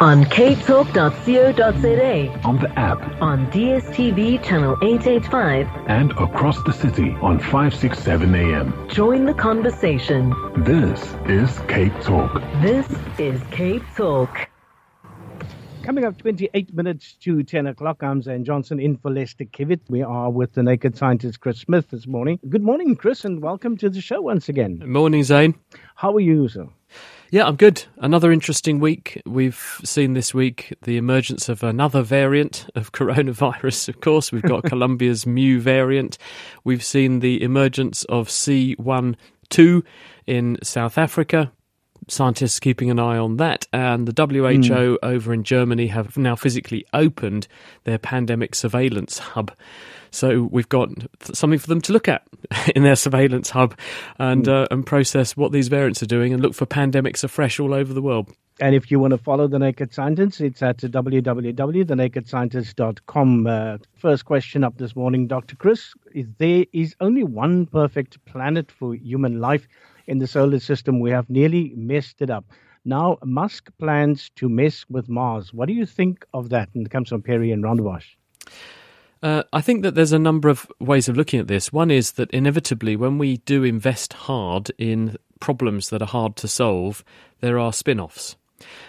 On capetalk.co.za, on the app, on DSTV channel 885, and across the city on 567 AM. Join the conversation. This is Cape Talk. This is Cape Talk. Coming up 28 minutes to 10 o'clock, I'm Zain Johnson in for Lester Kiewit. We are with the naked scientist Chris Smith this morning. Good morning, Chris, and welcome to the show once again. Morning, Zane. How are you, sir? Yeah, I'm good. Another interesting week. We've seen this week the emergence of another variant of coronavirus, of course. We've got Colombia's Mu variant. We've seen the emergence of C12 in South Africa. Scientists keeping an eye on that. And the WHO mm. over in Germany have now physically opened their pandemic surveillance hub. So we've got something for them to look at in their surveillance hub and uh, and process what these variants are doing and look for pandemics afresh all over the world. And if you want to follow The Naked Scientists, it's at www.thenakedscientist.com. Uh, first question up this morning, Dr. Chris. Is there is only one perfect planet for human life in the solar system. We have nearly messed it up. Now, Musk plans to mess with Mars. What do you think of that? And it comes from Perry and Rondebosch. Uh, I think that there's a number of ways of looking at this. One is that inevitably, when we do invest hard in problems that are hard to solve, there are spin offs.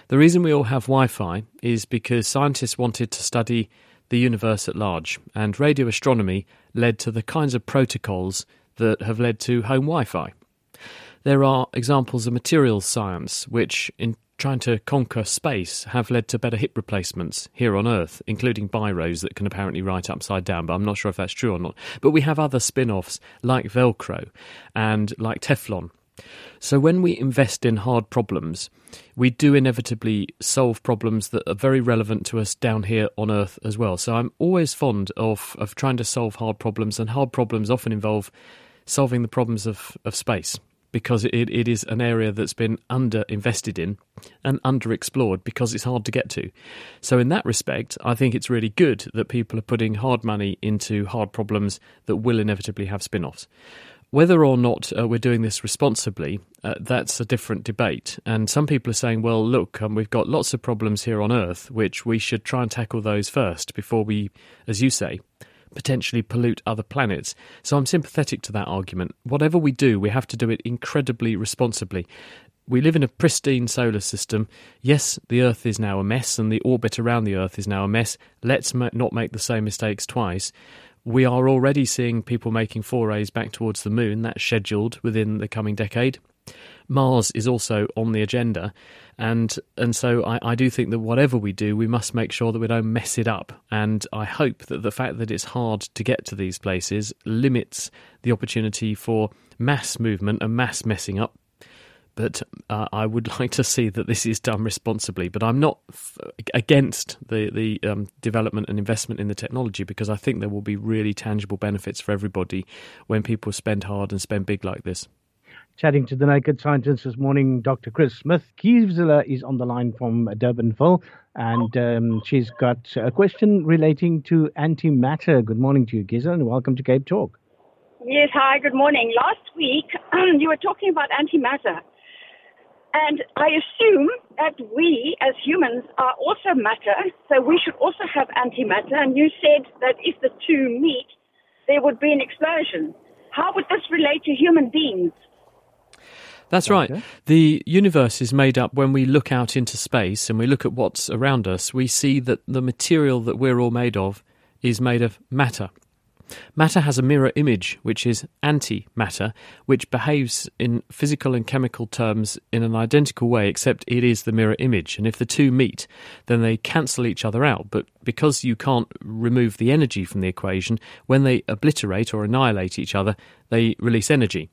The reason we all have Wi Fi is because scientists wanted to study the universe at large, and radio astronomy led to the kinds of protocols that have led to home Wi Fi. There are examples of materials science which, in trying to conquer space have led to better hip replacements here on Earth, including biros that can apparently write upside down, but I'm not sure if that's true or not. But we have other spin offs like Velcro and like Teflon. So when we invest in hard problems, we do inevitably solve problems that are very relevant to us down here on Earth as well. So I'm always fond of, of trying to solve hard problems, and hard problems often involve solving the problems of, of space because it, it is an area that's been under invested in and underexplored because it's hard to get to. So, in that respect, I think it's really good that people are putting hard money into hard problems that will inevitably have spin offs. Whether or not uh, we're doing this responsibly, uh, that's a different debate. And some people are saying, well, look, um, we've got lots of problems here on Earth, which we should try and tackle those first before we, as you say, potentially pollute other planets. So I'm sympathetic to that argument. Whatever we do, we have to do it incredibly responsibly. We live in a pristine solar system. Yes, the Earth is now a mess and the orbit around the Earth is now a mess. Let's not make the same mistakes twice. We are already seeing people making forays back towards the moon. That's scheduled within the coming decade. Mars is also on the agenda, and and so I, I, do think that whatever we do, we must make sure that we don't mess it up. And I hope that the fact that it's hard to get to these places limits the opportunity for mass movement and mass messing up. But uh, I would like to see that this is done responsibly. But I'm not f- against the the um, development and investment in the technology because I think there will be really tangible benefits for everybody when people spend hard and spend big like this chatting to the Naked Scientist this morning, Dr. Chris Smith. Gisela is on the line from Durbanville, and um, she's got a question relating to antimatter. Good morning to you, Gisela, and welcome to Cape Talk. Yes, hi, good morning. Last week, you were talking about antimatter. And I assume that we as humans are also matter, so we should also have antimatter. And you said that if the two meet, there would be an explosion. How would this relate to human beings? That's right. The universe is made up when we look out into space and we look at what's around us, we see that the material that we're all made of is made of matter. Matter has a mirror image, which is antimatter, which behaves in physical and chemical terms in an identical way, except it is the mirror image. And if the two meet, then they cancel each other out. But because you can't remove the energy from the equation, when they obliterate or annihilate each other, they release energy.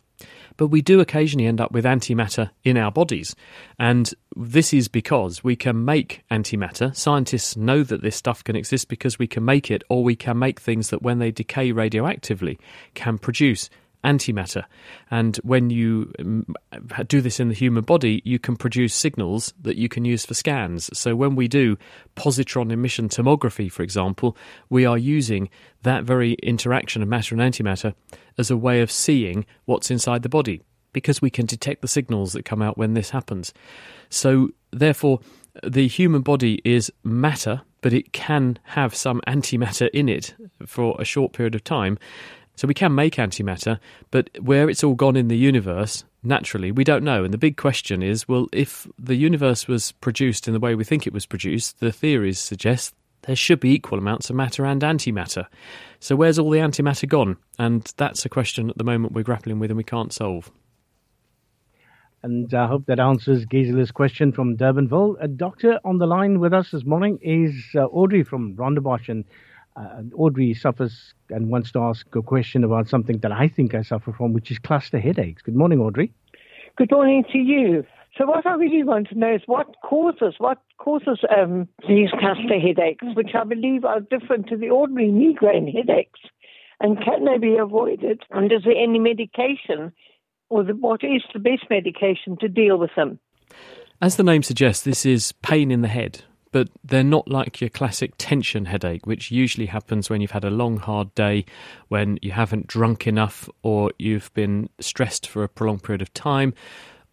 But we do occasionally end up with antimatter in our bodies. And this is because we can make antimatter. Scientists know that this stuff can exist because we can make it, or we can make things that, when they decay radioactively, can produce antimatter. And when you um, do this in the human body, you can produce signals that you can use for scans. So when we do positron emission tomography, for example, we are using that very interaction of matter and antimatter as a way of seeing what's inside the body because we can detect the signals that come out when this happens. So therefore, the human body is matter, but it can have some antimatter in it for a short period of time. So we can make antimatter, but where it's all gone in the universe, naturally, we don't know. And the big question is well, if the universe was produced in the way we think it was produced, the theories suggest there should be equal amounts of matter and antimatter. So where's all the antimatter gone? And that's a question at the moment we're grappling with and we can't solve. And I hope that answers Gisela's question from Durbanville. A doctor on the line with us this morning is uh, Audrey from Rondebosch. And uh, Audrey suffers and wants to ask a question about something that I think I suffer from, which is cluster headaches. Good morning, Audrey. Good morning to you. So, what I really want to know is what causes what causes um, these cluster headaches, which I believe are different to the ordinary migraine headaches, and can they be avoided? And is there any medication, or the, what is the best medication to deal with them? As the name suggests, this is pain in the head but they're not like your classic tension headache, which usually happens when you've had a long, hard day, when you haven't drunk enough, or you've been stressed for a prolonged period of time.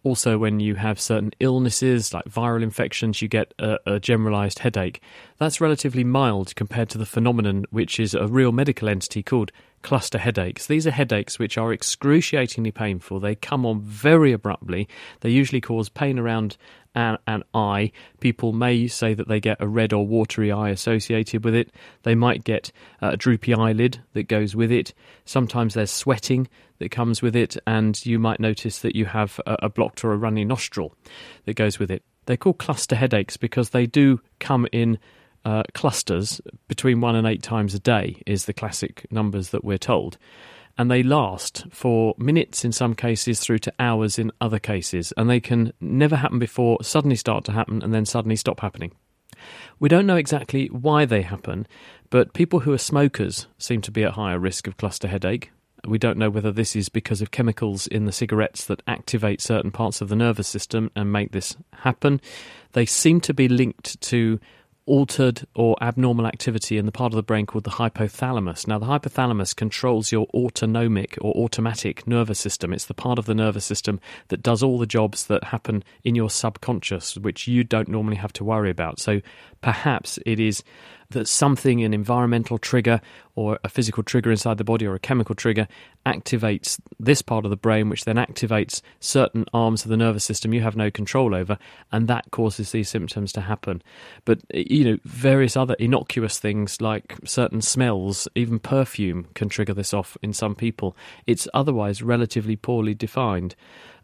Also, when you have certain illnesses like viral infections, you get a, a generalized headache. That's relatively mild compared to the phenomenon, which is a real medical entity called cluster headaches. These are headaches which are excruciatingly painful. They come on very abruptly. They usually cause pain around an, an eye. People may say that they get a red or watery eye associated with it. They might get uh, a droopy eyelid that goes with it. Sometimes there's sweating that comes with it, and you might notice that you have a, a blocked or a runny nostril that goes with it. They're called cluster headaches because they do come in uh, clusters between one and eight times a day, is the classic numbers that we're told and they last for minutes in some cases through to hours in other cases, and they can never happen before, suddenly start to happen, and then suddenly stop happening. We don't know exactly why they happen, but people who are smokers seem to be at higher risk of cluster headache. We don't know whether this is because of chemicals in the cigarettes that activate certain parts of the nervous system and make this happen. They seem to be linked to altered or abnormal activity in the part of the brain called the hypothalamus. Now, the hypothalamus controls your autonomic or automatic nervous system. It's the part of the nervous system that does all the jobs that happen in your subconscious, which you don't normally have to worry about. So perhaps it is that something, an environmental trigger or a physical trigger inside the body or a chemical trigger, activates this part of the brain, which then activates certain arms of the nervous system you have no control over, and that causes these symptoms to happen. But, you know, various other innocuous things like certain smells, even perfume, can trigger this off in some people. It's otherwise relatively poorly defined.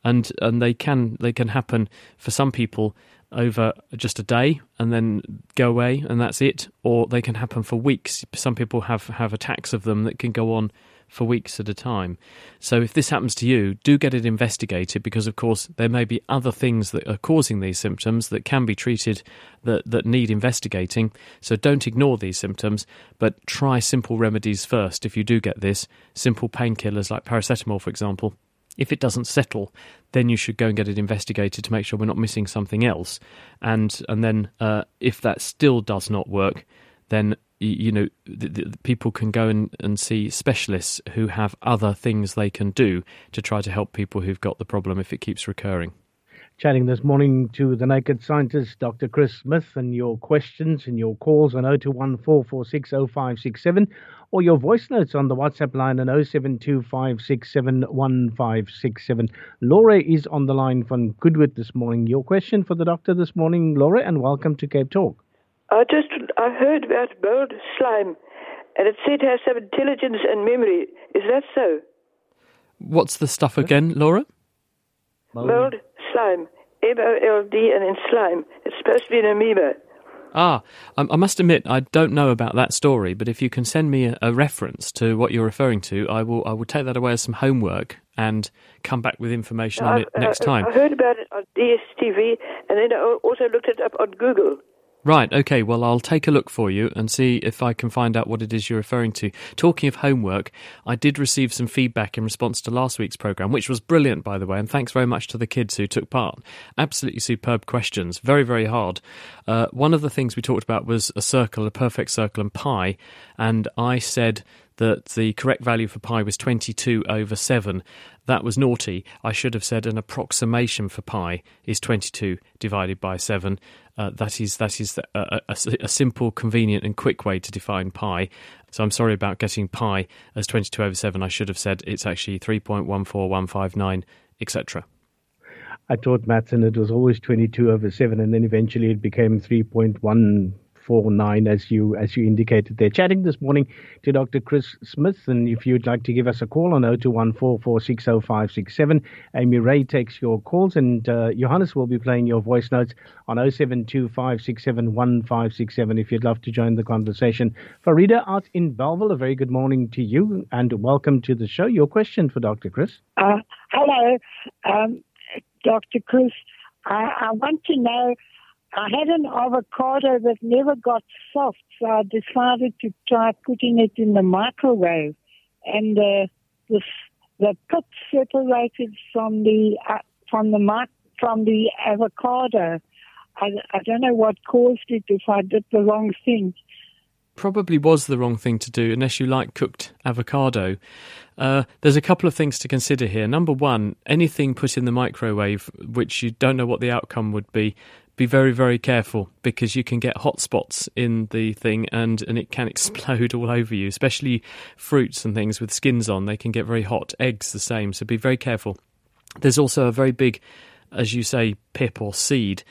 And, and they can they can happen for some people over just a day and then go away and that's it. Or they can happen for weeks. Some people have have attacks of them that can go on for weeks at a time. So if this happens to you do get it investigated because of course there may be other things that are causing these symptoms that can be treated that that need investigating. So don't ignore these symptoms but try simple remedies first if you do get this. Simple painkillers like paracetamol for example if it doesn't settle, then you should go and get it investigated to make sure we're not missing something else. And and then uh, if that still does not work, then you know the, the, people can go and, and see specialists who have other things they can do to try to help people who've got the problem if it keeps recurring. Chatting this morning to the Naked Scientist, Dr. Chris Smith, and your questions and your calls on 0214460567 or your voice notes on the WhatsApp line on 0725671567. Laura is on the line from Goodwood this morning. Your question for the doctor this morning, Laura, and welcome to Cape Talk. I just I heard about mold slime, and it said it has some intelligence and memory. Is that so? What's the stuff again, Laura? Mold, mold slime, M O L D, and then slime. It's supposed to be an amoeba. Ah, I must admit I don't know about that story, but if you can send me a, reference to what you're referring to, I will I will take that away as some homework and come back with information on it next uh, time. I heard about it on DSTV, and then I also looked it up on Google. Right, okay, well, I'll take a look for you and see if I can find out what it is you're referring to. Talking of homework, I did receive some feedback in response to last week's programme, which was brilliant, by the way, and thanks very much to the kids who took part. Absolutely superb questions, very, very hard. Uh, one of the things we talked about was a circle, a perfect circle, and pi, and I said that the correct value for pi was 22 over 7. That was naughty. I should have said an approximation for pi is 22 divided by 7. Uh, that is that is a, a, a, simple, convenient, and quick way to define pi. So I'm sorry about getting pi as 22 over 7. I should have said it's actually 3.14159, etc. I taught maths and it was always 22 over 7, and then eventually it became 3.1 four nine, as you as you indicated there. Chatting this morning to Dr. Chris Smith, and if you'd like to give us a call on 0214460567, Amy Ray takes your calls, and uh, Johannes will be playing your voice notes on 0725671567 if you'd love to join the conversation. Farida out in Bellville, a very good morning to you, and welcome to the show. Your question for Dr. Chris? Uh, hello, um, Dr. Chris. I, I want to know I had an avocado that never got soft, so I decided to try putting it in the microwave, and uh, the the pit separated from the uh, from the from the avocado. I, I don't know what caused it if I did the wrong thing. Probably was the wrong thing to do unless you like cooked avocado. Uh, there's a couple of things to consider here. Number one, anything put in the microwave which you don't know what the outcome would be, be very, very careful because you can get hot spots in the thing and, and it can explode all over you, especially fruits and things with skins on. They can get very hot. Eggs, the same. So be very careful. There's also a very big, as you say, pip or seed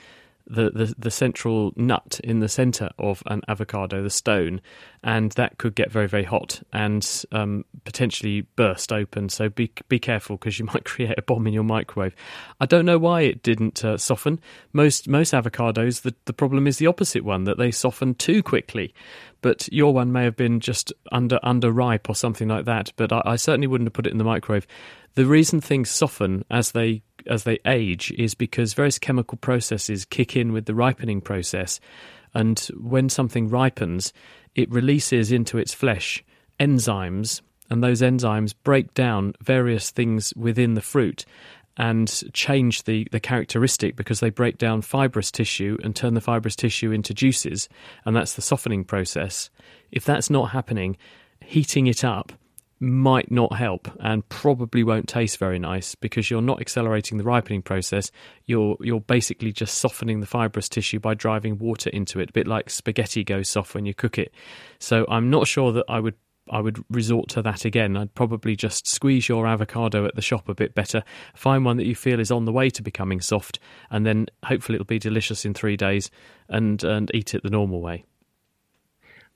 the, the, the central nut in the center of an avocado, the stone, and that could get very very hot and um, potentially burst open. So be be careful because you might create a bomb in your microwave. I don't know why it didn't uh, soften. Most most avocados, the the problem is the opposite one that they soften too quickly. But your one may have been just under under ripe or something like that. But I, I certainly wouldn't have put it in the microwave. The reason things soften as they as they age is because various chemical processes kick in with the ripening process. And when something ripens, it releases into its flesh enzymes, and those enzymes break down various things within the fruit and change the, the characteristic because they break down fibrous tissue and turn the fibrous tissue into juices, and that's the softening process. If that's not happening, heating it up might not help and probably won't taste very nice because you're not accelerating the ripening process. You're you're basically just softening the fibrous tissue by driving water into it, a bit like spaghetti goes soft when you cook it. So I'm not sure that I would I would resort to that again. I'd probably just squeeze your avocado at the shop a bit better, find one that you feel is on the way to becoming soft, and then hopefully it'll be delicious in three days and and eat it the normal way.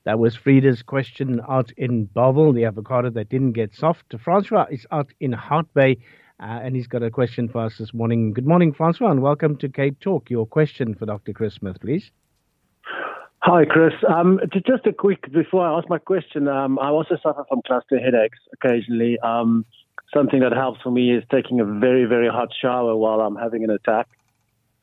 That was Frida's question out in Bellville, the avocado that didn't get soft. Francois is out in Hout Bay, uh, and he's got a question for us this morning. Good morning, Francois, and welcome to Cape Talk. Your question for Dr. Chris Smith, please. Hi, Chris. Um, just a quick, before I ask my question, um, I also suffer from cluster headaches occasionally. Um, something that helps for me is taking a very, very hot shower while I'm having an attack.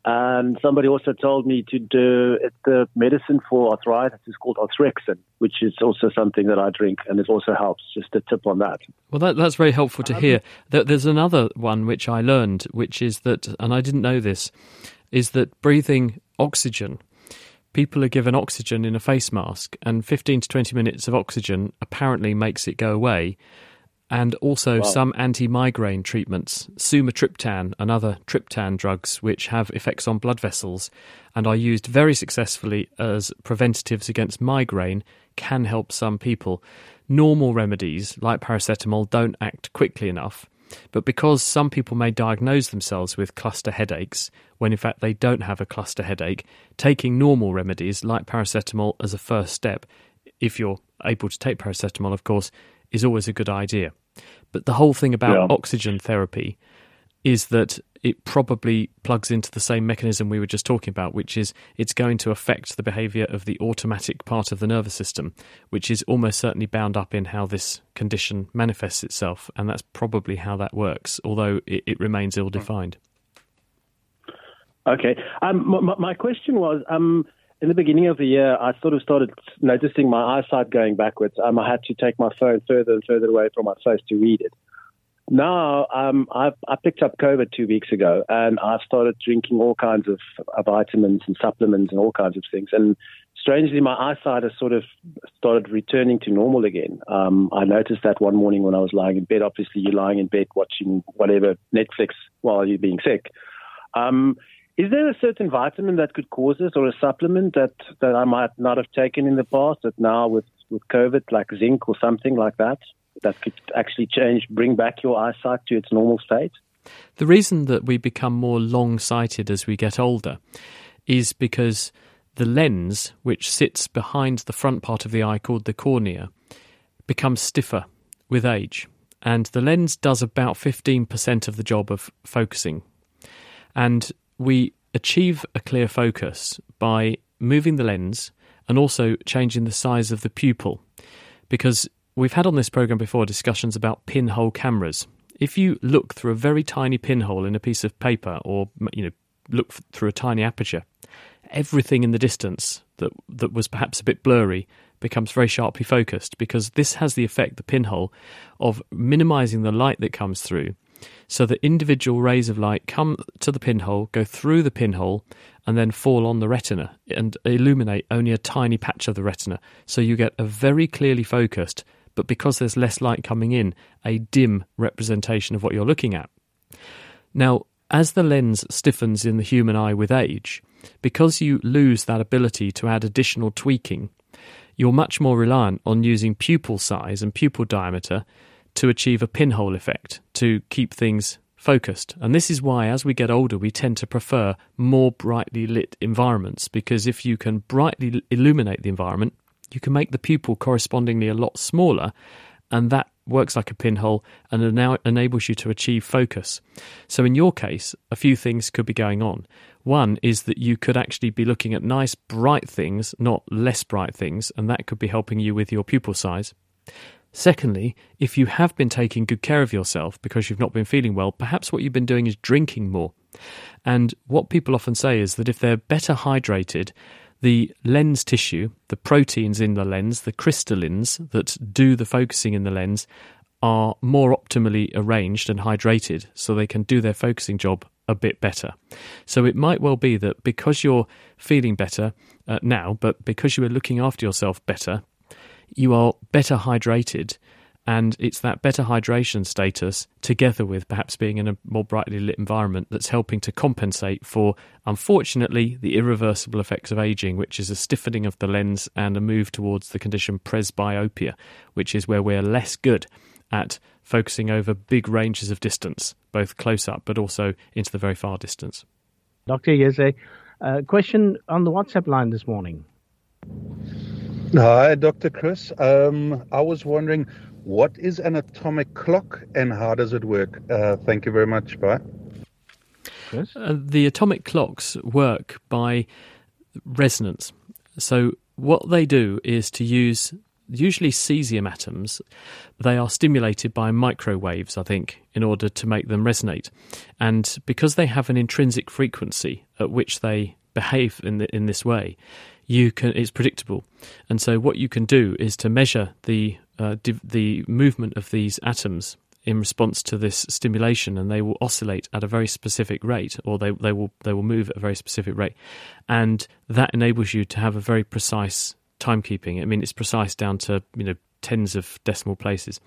And somebody also told me to do the medicine for arthritis is called Arthrexin, which is also something that I drink, and it also helps. Just a tip on that. Well, that, that's very helpful to um, hear. There's another one which I learned, which is that, and I didn't know this, is that breathing oxygen. People are given oxygen in a face mask, and 15 to 20 minutes of oxygen apparently makes it go away and also wow. some anti migraine treatments, sumatriptan and other triptan drugs, which have effects on blood vessels and are used very successfully as preventatives against migraine, can help some people. Normal remedies like paracetamol don't act quickly enough. But because some people may diagnose themselves with cluster headaches when in fact they don't have a cluster headache, taking normal remedies like paracetamol as a first step, if you're able to take paracetamol, of course, is always a good idea. But the whole thing about yeah. oxygen therapy is that it probably plugs into the same mechanism we were just talking about, which is it's going to affect the behavior of the automatic part of the nervous system, which is almost certainly bound up in how this condition manifests itself. And that's probably how that works, although it, it remains ill defined. Okay. Um, my, my, question was um, in the beginning of the year, I sort of started noticing my eyesight going backwards. Um, I had to take my phone further and further away from my face to read it now um, I've, I picked up COVID two weeks ago, and I've started drinking all kinds of, of vitamins and supplements and all kinds of things. And strangely, my eyesight has sort of started returning to normal again. Um, I noticed that one morning when I was lying in bed. Obviously, you're lying in bed watching whatever Netflix while you're being sick. Um, is there a certain vitamin that could cause this, or a supplement that, that I might not have taken in the past that now with, with COVID, like zinc or something like that? that could actually change, bring back your eyesight to its normal state? The reason that we become more long sighted as we get older is because the lens, which sits behind the front part of the eye called the cornea, becomes stiffer with age. And the lens does about 15% of the job of focusing. And we achieve a clear focus by moving the lens and also changing the size of the pupil. Because We've had on this program before discussions about pinhole cameras. If you look through a very tiny pinhole in a piece of paper or you know look through a tiny aperture, everything in the distance that that was perhaps a bit blurry becomes very sharply focused because this has the effect the pinhole of minimizing the light that comes through so that individual rays of light come to the pinhole, go through the pinhole, and then fall on the retina and illuminate only a tiny patch of the retina. So you get a very clearly focused but because there's less light coming in, a dim representation of what you're looking at. Now, as the lens stiffens in the human eye with age, because you lose that ability to add additional tweaking, you're much more reliant on using pupil size and pupil diameter to achieve a pinhole effect, to keep things focused. And this is why, as we get older, we tend to prefer more brightly lit environments, because if you can brightly illuminate the environment, you can make the pupil correspondingly a lot smaller, and that works like a pinhole and now enables you to achieve focus. So, in your case, a few things could be going on. One is that you could actually be looking at nice, bright things, not less bright things, and that could be helping you with your pupil size. Secondly, if you have been taking good care of yourself because you've not been feeling well, perhaps what you've been doing is drinking more. And what people often say is that if they're better hydrated, the lens tissue, the proteins in the lens, the crystallins that do the focusing in the lens, are more optimally arranged and hydrated so they can do their focusing job a bit better. So it might well be that because you're feeling better uh, now, but because you are looking after yourself better, you are better hydrated and it's that better hydration status, together with perhaps being in a more brightly lit environment, that's helping to compensate for, unfortunately, the irreversible effects of aging, which is a stiffening of the lens and a move towards the condition presbyopia, which is where we're less good at focusing over big ranges of distance, both close up but also into the very far distance. Dr. Yeze, a uh, question on the WhatsApp line this morning. Hi, Dr. Chris. Um, I was wondering what is an atomic clock and how does it work? Uh, thank you very much. Bye. Uh, the atomic clocks work by resonance. So, what they do is to use usually cesium atoms. They are stimulated by microwaves, I think, in order to make them resonate. And because they have an intrinsic frequency at which they behave in, the, in this way, you can it's predictable. And so, what you can do is to measure the uh, the movement of these atoms in response to this stimulation, and they will oscillate at a very specific rate, or they they will they will move at a very specific rate, and that enables you to have a very precise timekeeping. I mean, it's precise down to you know tens of decimal places,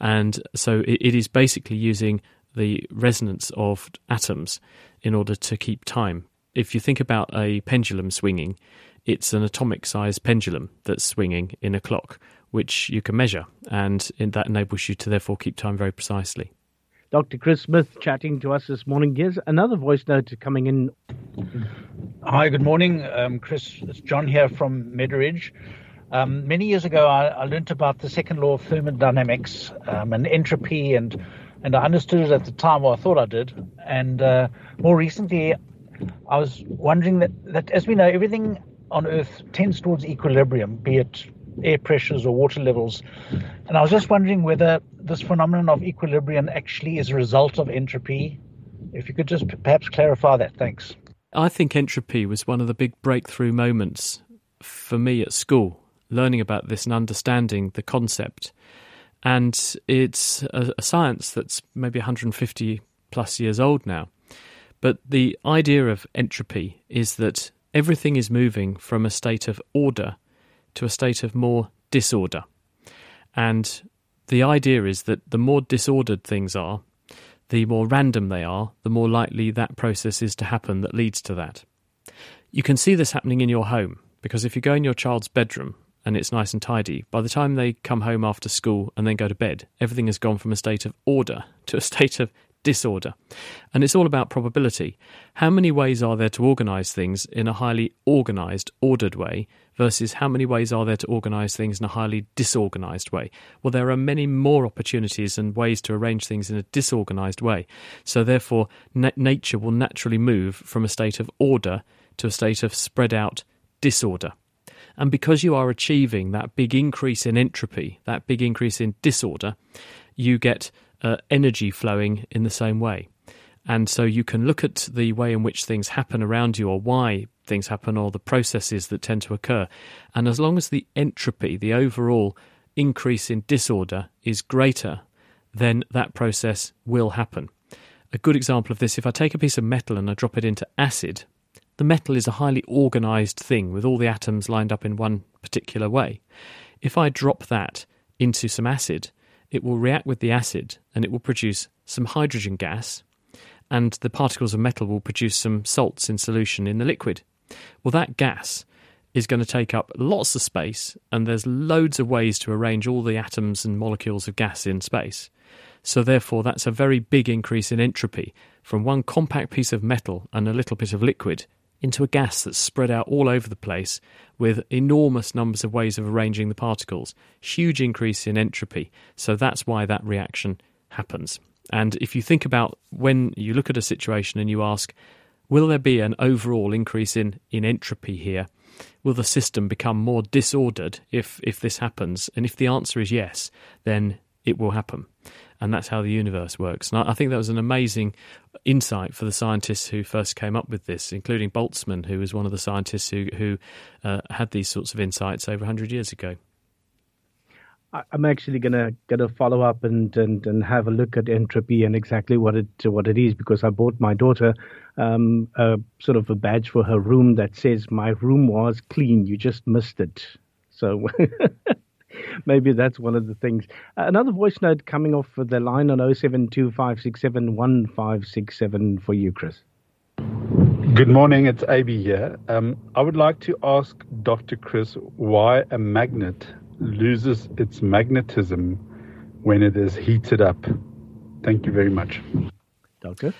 and so it, it is basically using the resonance of atoms in order to keep time. If you think about a pendulum swinging, it's an atomic sized pendulum that's swinging in a clock which you can measure, and that enables you to therefore keep time very precisely. Dr. Chris Smith chatting to us this morning. Here's another voice note coming in. Hi, good morning, um, Chris. It's John here from Meadowridge. Um, many years ago, I, I, learned about the second law of thermodynamics um, and entropy and and I understood it at the time, or I thought I did. And uh, more recently, I was wondering that, that, as we know, everything on Earth tends towards equilibrium, be it air pressures or water levels. And I was just wondering whether this phenomenon of equilibrium actually is a result of entropy. If you could just perhaps clarify that, thanks. I think entropy was one of the big breakthrough moments for me at school, learning about this and understanding the concept. And it's a, a science that's maybe 150 plus years old now. But the idea of entropy is that everything is moving from a state of order to a state of more disorder. And the idea is that the more disordered things are, the more random they are, the more likely that process is to happen that leads to that. You can see this happening in your home because if you go in your child's bedroom and it's nice and tidy, by the time they come home after school and then go to bed, everything has gone from a state of order to a state of disorder. And it's all about probability. How many ways are there to organise things in a highly organised, ordered way versus how many ways are there to organise things in a highly disorganised way? Well, there are many more opportunities and ways to arrange things in a disorganised way. So, therefore, na- nature will naturally move from a state of order to a state of spread out disorder. And because you are achieving that big increase in entropy, that big increase in disorder, you get uh, energy flowing in the same way. And so you can look at the way in which things happen around you or why things happen or the processes that tend to occur. And as long as the entropy, the overall increase in disorder, is greater, then that process will happen. A good example of this if I take a piece of metal and I drop it into acid, the metal is a highly organized thing with all the atoms lined up in one particular way. If I drop that into some acid, it will react with the acid and it will produce some hydrogen gas, and the particles of metal will produce some salts in solution in the liquid. Well, that gas is going to take up lots of space, and there's loads of ways to arrange all the atoms and molecules of gas in space. So, therefore, that's a very big increase in entropy from one compact piece of metal and a little bit of liquid into a gas that's spread out all over the place with enormous numbers of ways of arranging the particles. Huge increase in entropy. So that's why that reaction happens. And if you think about when you look at a situation and you ask, will there be an overall increase in, in entropy here? Will the system become more disordered if, if this happens? And if the answer is yes, then it will happen and that's how the universe works. And I, think that was an amazing insight for the scientists who first came up with this, including Boltzmann, who was one of the scientists who who uh, had these sorts of insights over 100 years ago. I'm actually gonna gonna follow up and, and, and have a look at entropy and exactly what it what it is because I bought my daughter um, a sort of a badge for her room that says my room was clean. You just missed it. So maybe that's one of the things. Uh, another voice note coming off the line on 0725671567 for you, Chris. Good morning, it's AB here. Um, I would like to ask Dr. Chris why a magnet loses its magnetism when it is heated up. Thank you very much. Doctor?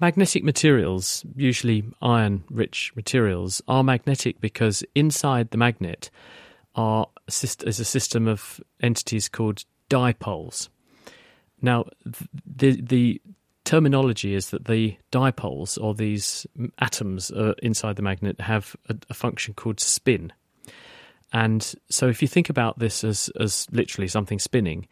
Magnetic materials, usually iron rich materials, are magnetic because inside the magnet are is a system of entities called dipoles. Now, the the terminology is that the dipoles or these atoms uh, inside the magnet have a, a, function called spin. And so, if you think about this as as literally something spinning,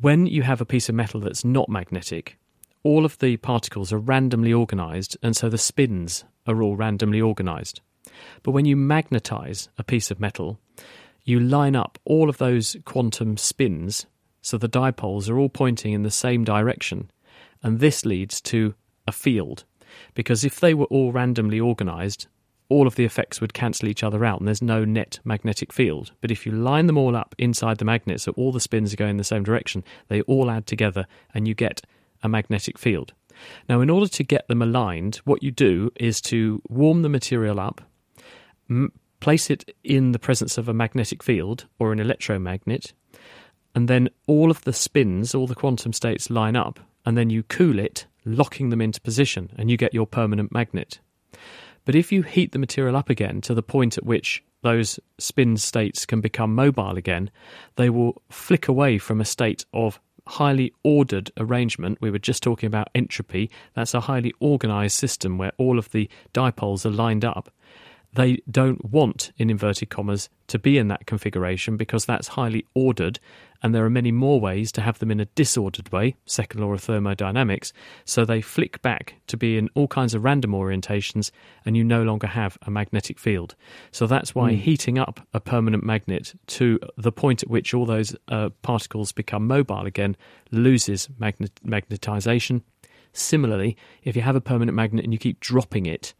when you have a piece of metal that's not magnetic, all of the particles are randomly organized, and so the spins are all randomly organized. But when you magnetize a piece of metal, you line up all of those quantum spins so the dipoles are all pointing in the same direction, and this leads to a field. Because if they were all randomly organized, all of the effects would cancel each other out and there's no net magnetic field. But if you line them all up inside the magnet so all the spins are going in the same direction, they all add together and you get a magnetic field. Now, in order to get them aligned, what you do is to warm the material up, place it in the presence of a magnetic field or an electromagnet, and then all of the spins, all the quantum states line up, and then you cool it, locking them into position, and you get your permanent magnet. But if you heat the material up again to the point at which those spin states can become mobile again, they will flick away from a state of highly ordered arrangement. We were just talking about entropy. That's a highly organized system where all of the dipoles are lined up they don't want, in inverted commas, to be in that configuration because that's highly ordered, and there are many more ways to have them in a disordered way, second law of thermodynamics, so they flick back to be in all kinds of random orientations, and you no longer have a magnetic field. So that's why mm. heating up a permanent magnet to the point at which all those uh, particles become mobile again loses magnet- magnetization. Similarly, if you have a permanent magnet and you keep dropping it,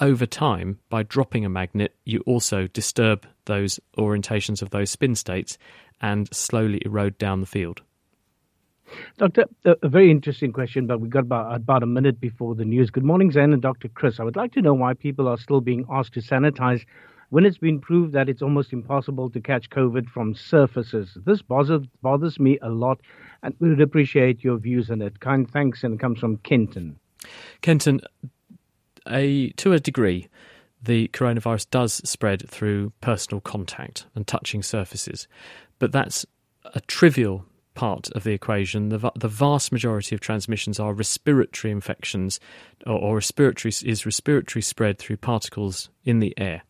over time, by dropping a magnet, you also disturb those orientations of those spin states and slowly erode down the field. Doctor, a very interesting question, but we've got about, about a minute before the news. Good morning, Zen and Dr. Chris. I would like to know why people are still being asked to sanitize when it's been proved that it's almost impossible to catch COVID from surfaces. This bothers, bothers me a lot, and we would appreciate your views on it. Kind thanks, and it comes from Kenton. Kenton, a to a degree, the coronavirus does spread through personal contact and touching surfaces, but that's a trivial part of the equation. The, the vast majority of transmissions are respiratory infections, or, or respiratory is respiratory spread through particles in the air.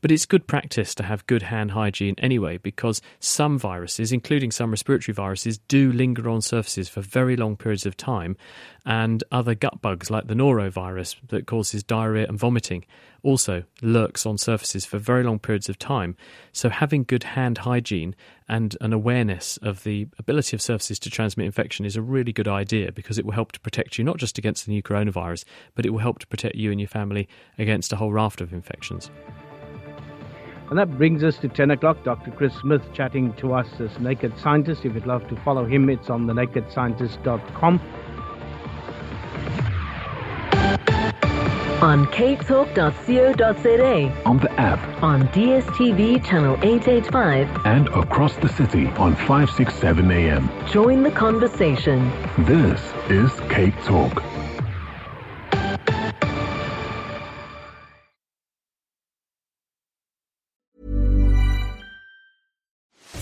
But it's good practice to have good hand hygiene anyway, because some viruses, including some respiratory viruses, do linger on surfaces for very long periods of time, and other gut bugs like the norovirus that causes diarrhea and vomiting also lurks on surfaces for very long periods of time. So, having good hand hygiene and an awareness of the ability of surfaces to transmit infection is a really good idea because it will help to protect you not just against the new coronavirus, but it will help to protect you and your family against a whole raft of infections. And that brings us to 10 o'clock. Dr. Chris Smith chatting to us as Naked Scientist. If you'd love to follow him, it's on thenakedscientist.com. On capetalk.co.za. On the app. On DSTV channel 885. And across the city on 567 AM. Join the conversation. This is Cape Talk.